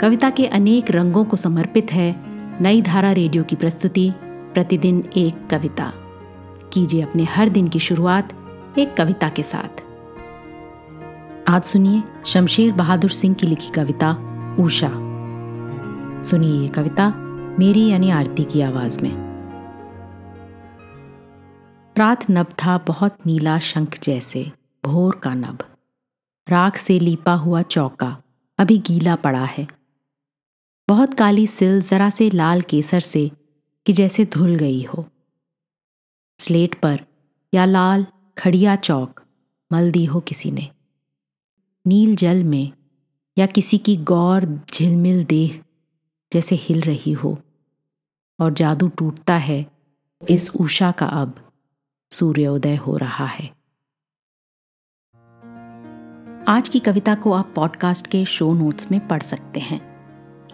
कविता के अनेक रंगों को समर्पित है नई धारा रेडियो की प्रस्तुति, प्रतिदिन एक कविता। कीजिए अपने हर दिन की शुरुआत एक कविता के साथ। आज सुनिए शमशेर बहादुर सिंह की लिखी कविता, ऊषा। सुनिए ये कविता मेरी यानी आरती की आवाज़ में। रात नब था बहुत नीला शंख जैसे, भोर का नब। राख से लीपा हुआ चौका अभी गीला पड़ा है। बहुत काली सिल जरा से लाल केसर से, कि जैसे धुल गई हो। स्लेट पर, या लाल खड़िया चौक मल दी हो किसी ने। नील जल में, या किसी की गौर झिलमिल देह, जैसे हिल रही हो। और जादू टूटता है, इस उषा का अब, सूर्योदय हो रहा है। आज की कविता को आप पॉडकास्ट के शो नोट्स में पढ़ सकते हैं।